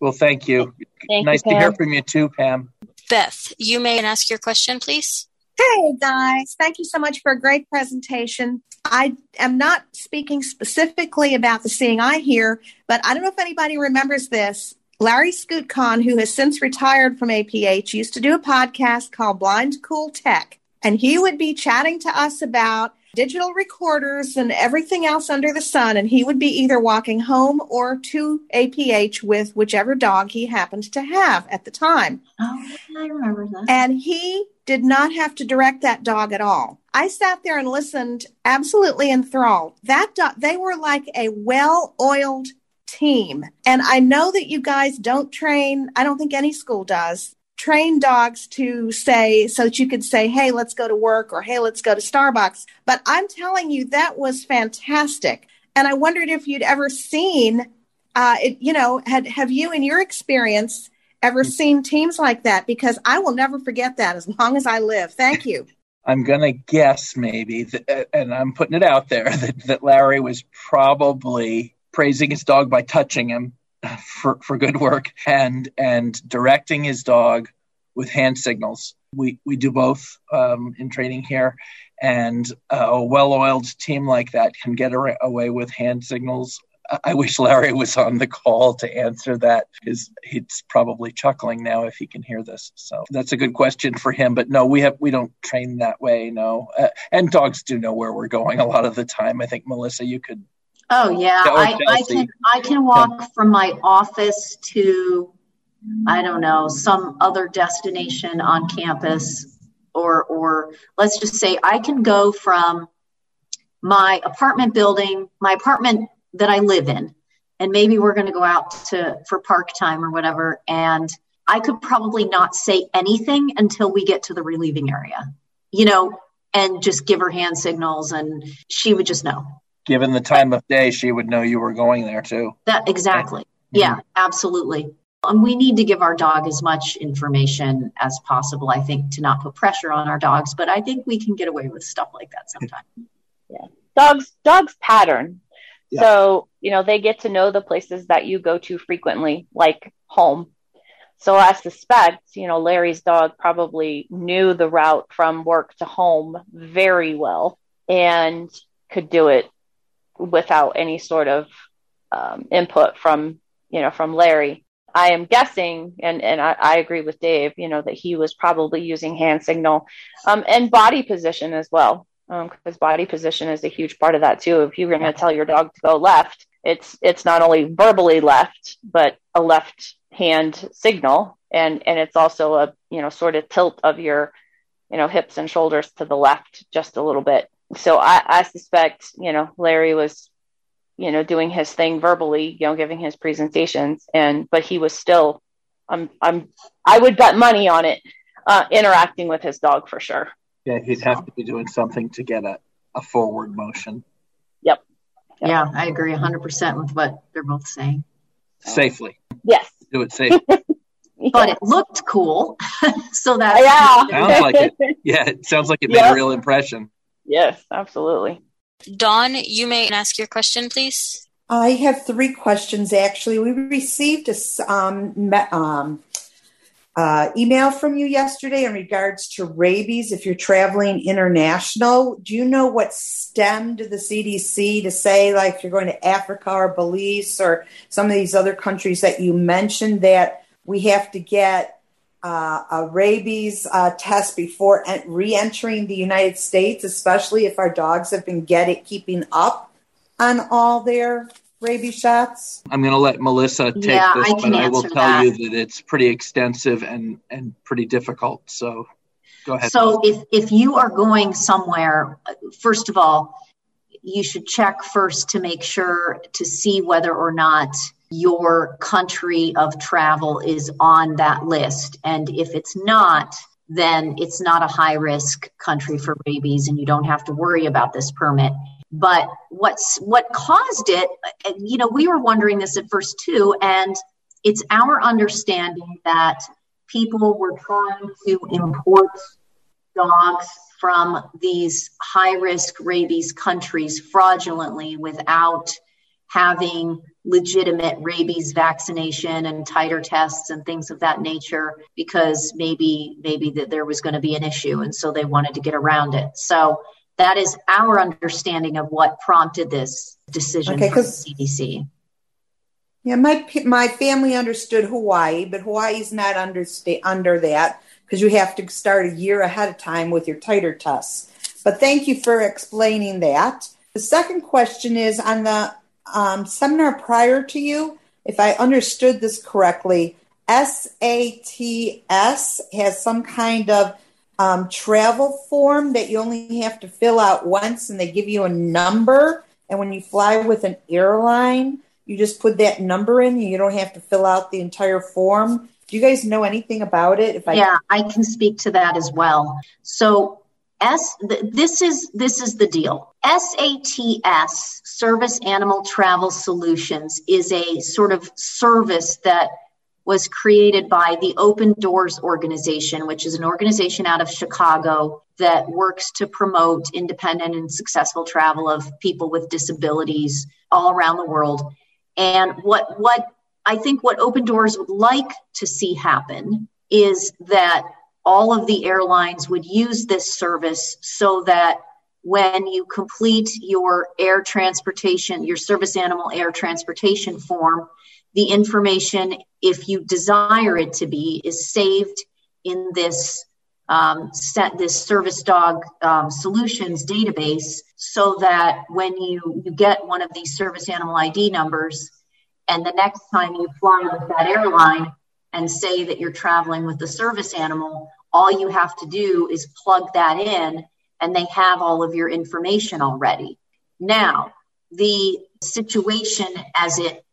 E: Well, thank you.
D: Thank
E: nice
D: you,
E: to hear from you too, Pam.
G: Beth, you may ask your question, please.
I: Hey guys, thank you so much for a great presentation. I am not speaking specifically about the Seeing Eye here, but I don't know if anybody remembers this. Larry Skutchan, who has since retired from APH, used to do a podcast called Blind Cool Tech. And he would be chatting to us about digital recorders and everything else under the sun. And he would be either walking home or to APH with whichever dog he happened to have at the time.
F: Oh, I remember that.
I: And he did not have to direct that dog at all. I sat there and listened, absolutely enthralled. That dog, they were like a well oiled team. And I know that you guys don't train, I don't think any school does, train dogs to say so that you could say hey let's go to work or hey let's go to starbucks. But i'm telling you that was fantastic. And i wondered if you'd ever seen uh, it, you know had have you in your experience ever seen teams like that? Because i will never forget that as long as i live. Thank you. <laughs>
E: I'm going to guess maybe that, and i'm putting it out there <laughs> that, that larry was probably praising his dog by touching him for, for good work and and directing his dog with hand signals. We we do both um, in training here, and a well-oiled team like that can get away with hand signals. I wish Larry was on the call to answer that he's probably chuckling now if he can hear this. So that's a good question for him. But no, we have we don't train that way. No, uh, and dogs do know where we're going a lot of the time. I think Melissa, you could
F: Oh yeah, I, I, can I can walk from my office to I don't know some other destination on campus, or or let's just say I can go from my apartment building, my apartment that I live in, and maybe we're going to go out to for park time or whatever, and I could probably not say anything until we get to the relieving area, you know, and just give her hand signals, and she would just know.
E: Given the time of day, she would know you were going there too.
F: That exactly. Yeah, absolutely. And we need to give our dog as much information as possible, I think, to not put pressure on our dogs. But I think we can get away with stuff like that sometimes. <laughs>
D: Yeah. Dogs dogs pattern. Yeah. So, you know, they get to know the places that you go to frequently, like home. So I suspect, you know, Larry's dog probably knew the route from work to home very well and could do it without any sort of um, input from, you know, from Larry. I am guessing, and, and I, I, agree with Dave, you know, that he was probably using hand signal um, and body position as well, because um, body position is a huge part of that too. If you're going to tell your dog to go left, it's it's not only verbally left, but a left hand signal, and and it's also a you know sort of tilt of your you know hips and shoulders to the left just a little bit. So I, I suspect you know Larry was you know, doing his thing verbally, you know, giving his presentations, and but he was still, I'm, I'm, I would bet money on it, uh, interacting with his dog for sure.
E: Yeah, he'd have to be doing something to get a, a forward motion.
D: Yep.
F: yep. Yeah, I agree 100% with what they're both saying.
E: Safely.
D: Yes.
E: Do it safely. <laughs>
F: but it looked cool. <laughs> so that
D: yeah.
E: sounds like it. Yeah, it sounds like it made a real impression.
D: Yes, absolutely.
G: Dawn, you may ask your question, please.
J: I have three questions actually. We received a um, um, uh, email from you yesterday in regards to rabies if you're traveling international. Do you know what stemmed the CDC to say, like, if you're going to Africa or Belize or some of these other countries that you mentioned, that we have to get uh, a rabies uh, test before re-entering the United States, especially if our dogs have been getting keeping up on all their rabies shots?
E: I'm going to let Melissa take
F: yeah,
E: this,
F: I
E: but I will
F: tell
E: that. you that it's pretty extensive and and pretty difficult. So go ahead.
F: So if if you are going somewhere, first of all, you should check first to make sure to see whether or not your country of travel is on that list. And if it's not, then it's not a high risk country for rabies and you don't have to worry about this permit. But what's what caused it, you know, we were wondering this at first too, and it's our understanding that people were trying to import dogs from these high risk rabies countries fraudulently without having legitimate rabies vaccination and titer tests and things of that nature because maybe maybe that there was going to be an issue and so they wanted to get around it. So that is our understanding of what prompted this decision okay, from the cdc
J: yeah my my family understood hawaii but hawaii's not under under that because you have to start a year ahead of time with your titer tests. But thank you for explaining that. The second question is on the um, seminar prior to you, if I understood this correctly, SATS has some kind of um, travel form that you only have to fill out once and they give you a number. And when you fly with an airline, you just put that number in and you don't have to fill out the entire form. Do you guys know anything about it?
F: If I Yeah, I can speak to that as well. So S this is this is the deal. SATS Service Animal Travel Solutions is a sort of service that was created by the Open Doors organization, which is an organization out of Chicago that works to promote independent and successful travel of people with disabilities all around the world. And what what I think what Open Doors would like to see happen is that all of the airlines would use this service so that when you complete your air transportation, your service animal air transportation form, the information, if you desire it to be, is saved in this um, set this service dog um, solutions database so that when you, you get one of these service animal ID numbers and the next time you fly with that airline and say that you're traveling with the service animal, all you have to do is plug that in and they have all of your information already. Now, the situation as it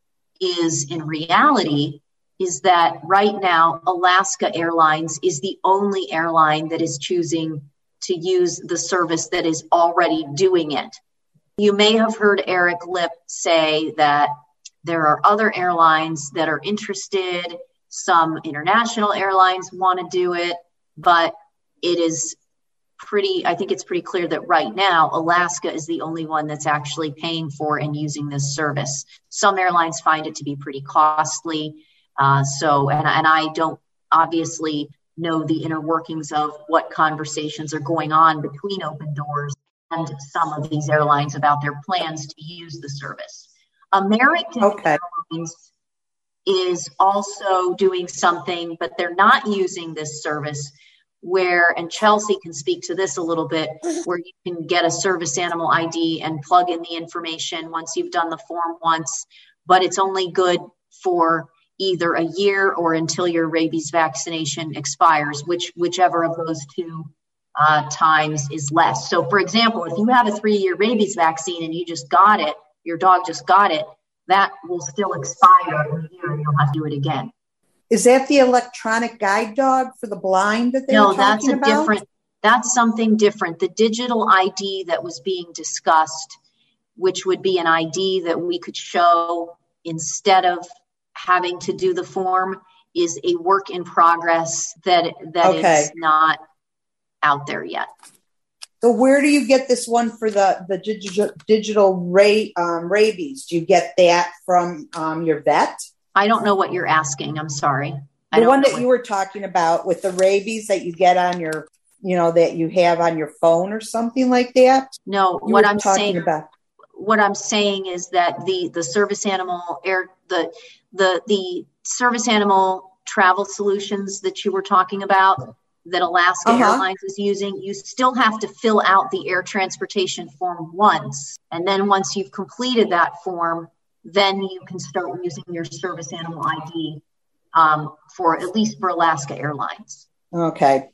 F: is in reality is that right now, Alaska Airlines is the only airline that is choosing to use the service that is already doing it. You may have heard Eric Lipp say that there are other airlines that are interested. Some international airlines want to do it, but it is pretty, I think it's pretty clear that right now, Alaska is the only one that's actually paying for and using this service. Some airlines find it to be pretty costly. Uh, so, and, and I don't obviously know the inner workings of what conversations are going on between open doors and some of these airlines about their plans to use the service. American okay. Airlines is also doing something, but they're not using this service where, and Chelsea can speak to this a little bit, where you can get a service animal ID and plug in the information once you've done the form once, but it's only good for either a year or until your rabies vaccination expires, which whichever of those two uh, times is less. So, for example, if you have a three-year rabies vaccine and you just got it, your dog just got it, that will still expire year, and you'll have to do it again.
J: Is that the electronic guide dog for the blind that they
F: no,
J: about?
F: That's a different. That's something different. The digital ID that was being discussed, which would be an ID that we could show instead of having to do the form, is a work in progress that that okay. is not out there yet.
J: So where do you get this one for the the digital digital ray, um, rabies? Do you get that from um, your vet?
F: I don't know what you're asking. I'm sorry.
J: The one that you were talking about with the rabies that you get on your, you know, that you have on your phone or something like that.
F: No,
J: you
F: what I'm saying about. What I'm saying is that the the service animal air the the the service animal travel solutions that you were talking about that Alaska uh-huh. Airlines is using, you still have to fill out the air transportation form once. And then once you've completed that form, then you can start using your service animal ID um, for at least for Alaska Airlines.
J: Okay.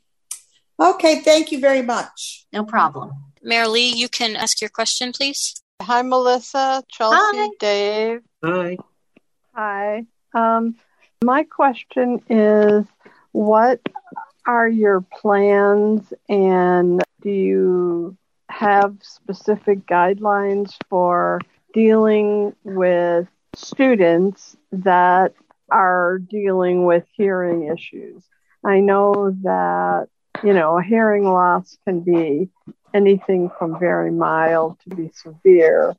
J: Okay, thank you very much.
F: No problem.
G: Mary Lee, you can ask your question, please.
K: Hi, Melissa, Chelsea, Hi. Dave.
E: Hi.
K: Hi. Um, my question is what are your plans and do you have specific guidelines for dealing with students that are dealing with hearing issues. I know that, you know, a hearing loss can be anything from very mild to be severe.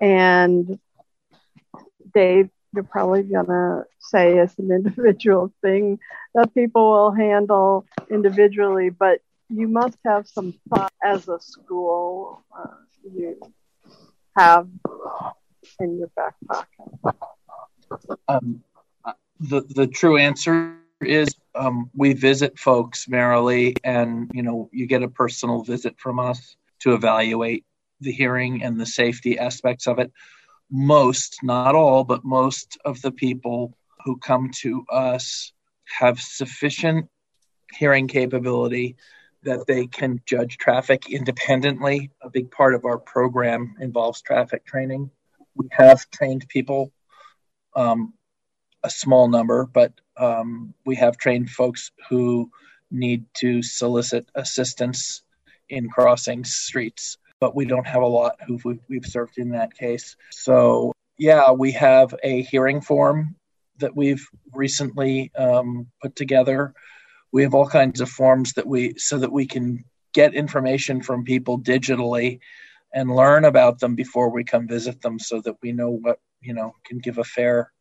K: And Dave, you're probably going to say it's an <laughs> individual thing that people will handle individually, but you must have some thought as a school. Uh, you have in your back pocket?
E: Um, the the true answer is um, we visit folks Mary Lee, and you know you get a personal visit from us to evaluate the hearing and the safety aspects of it. Most, not all, but most of the people who come to us have sufficient hearing capability that they can judge traffic independently. A big part of our program involves traffic training. We have trained people, um, a small number, but um, we have trained folks who need to solicit assistance in crossing streets, but we don't have a lot who we've served in that case. So, yeah, we have a hearing form that we've recently um, put together we have all kinds of forms that we so that we can get information from people digitally and learn about them before we come visit them so that we know what you know can give a fair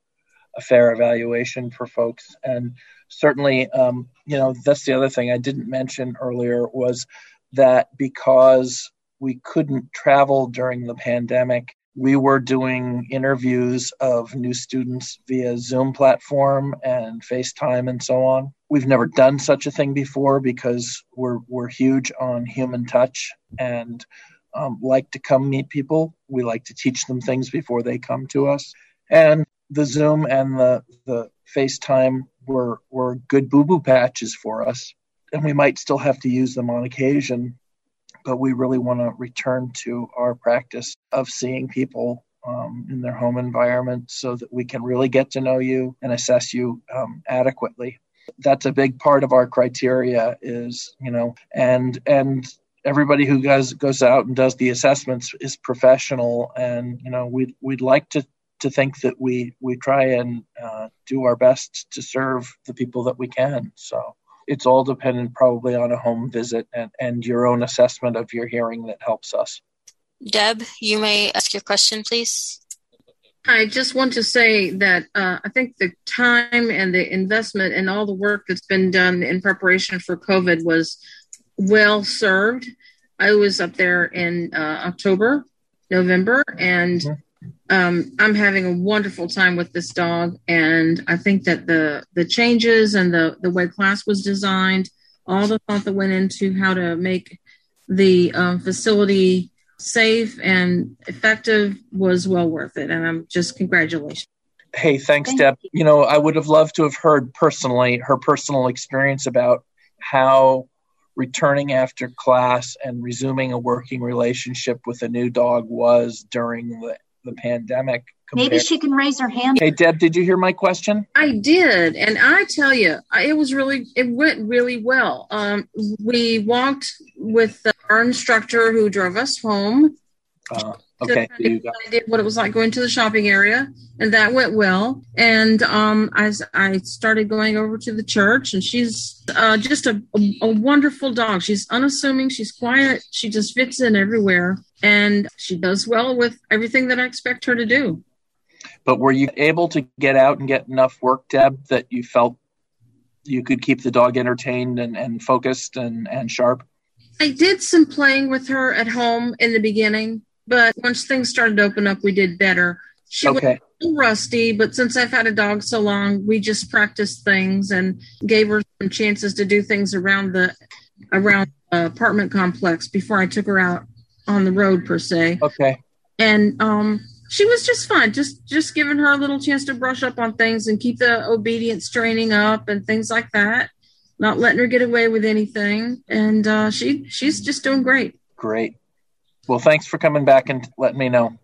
E: a fair evaluation for folks and certainly um, you know that's the other thing i didn't mention earlier was that because we couldn't travel during the pandemic we were doing interviews of new students via Zoom platform and FaceTime and so on. We've never done such a thing before because we're we're huge on human touch and um, like to come meet people. We like to teach them things before they come to us. And the Zoom and the the FaceTime were were good boo boo patches for us, and we might still have to use them on occasion but we really want to return to our practice of seeing people um, in their home environment so that we can really get to know you and assess you um, adequately. That's a big part of our criteria is you know and and everybody who goes goes out and does the assessments is professional and you know we'd we'd like to to think that we we try and uh, do our best to serve the people that we can so it's all dependent probably on a home visit and, and your own assessment of your hearing that helps us
G: Deb, you may ask your question, please.
L: I just want to say that uh, I think the time and the investment and all the work that's been done in preparation for COVID was well served. I was up there in uh, October, November, and um, I'm having a wonderful time with this dog. And I think that the the changes and the the way class was designed, all the thought that went into how to make the um, facility safe and effective was well worth it. And I'm just congratulations.
E: Hey, thanks, Thank Deb. You. you know, I would have loved to have heard personally her personal experience about how returning after class and resuming a working relationship with a new dog was during the, the pandemic.
F: Compared. Maybe she can raise her hand.
E: Hey, Deb, did you hear my question?
L: I did, and I tell you, it was really, it went really well. Um, we walked with our instructor who drove us home.
E: Uh, okay.
L: I did what it was like going to the shopping area, and that went well. And um, I, I started going over to the church, and she's uh, just a, a, a wonderful dog. She's unassuming, she's quiet, she just fits in everywhere, and she does well with everything that I expect her to do.
E: But were you able to get out and get enough work, Deb, that you felt you could keep the dog entertained and, and focused and, and sharp?
L: I did some playing with her at home in the beginning, but once things started to open up, we did better. She okay. was rusty, but since I've had a dog so long, we just practiced things and gave her some chances to do things around the around the apartment complex before I took her out on the road per se.
E: Okay.
L: And um she was just fine just just giving her a little chance to brush up on things and keep the obedience training up and things like that not letting her get away with anything, and uh, she she's just doing great.
E: Great. Well, thanks for coming back and letting me know.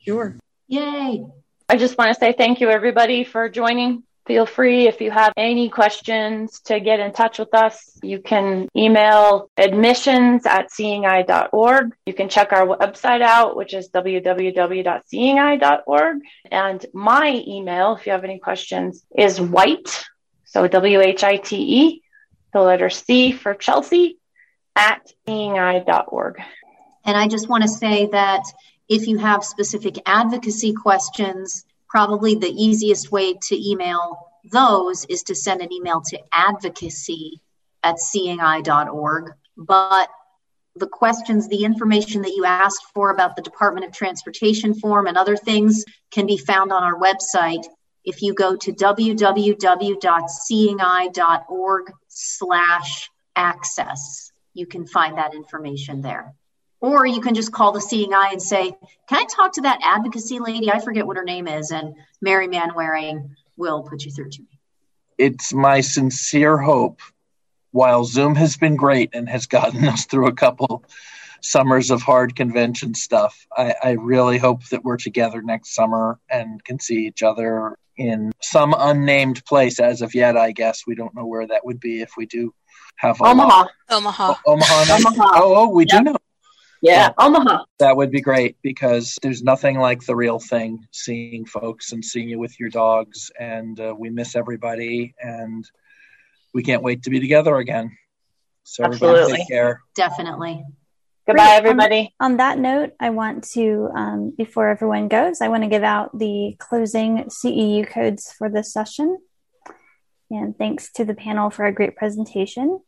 L: Sure.
F: Yay.
D: I just want to say thank you, everybody, for joining. Feel free if you have any questions to get in touch with us. You can email admissions at seeingeye.org. You can check our website out, which is www.seeingeye.org. And my email, if you have any questions, is white, so W H I T E, the letter C for Chelsea at seeingeye.org.
F: And I just want to say that if you have specific advocacy questions, probably the easiest way to email those is to send an email to advocacy at seeingeye.org. But the questions, the information that you asked for about the Department of Transportation form and other things can be found on our website if you go to www.seeingeye.org slash access, you can find that information there. Or you can just call the Seeing Eye and say, Can I talk to that advocacy lady? I forget what her name is. And Mary Manwaring will put you through to me.
E: It's my sincere hope, while Zoom has been great and has gotten <laughs> us through a couple summers of hard convention stuff, I, I really hope that we're together next summer and can see each other in some unnamed place as of yet. I guess we don't know where that would be if we do have
D: Omaha.
G: Omaha.
E: Omaha.
D: Omaha.
E: Oh, oh, we yep. do know.
D: Yeah, Omaha.
E: That would be great because there's nothing like the real thing. Seeing folks and seeing you with your dogs, and uh, we miss everybody, and we can't wait to be together again. So
D: Absolutely.
E: take care.
F: Definitely.
D: Goodbye, everybody.
C: On, on, that note, I want to, um, before everyone goes, I want to give out the closing CEU codes for this session. And thanks to the panel for a great presentation.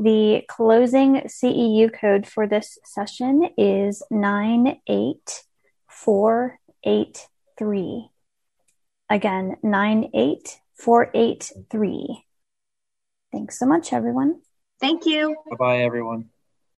C: The closing CEU code for this session is 98483. Again, 98483. Thanks so much, everyone.
F: Thank you.
E: Bye bye, everyone.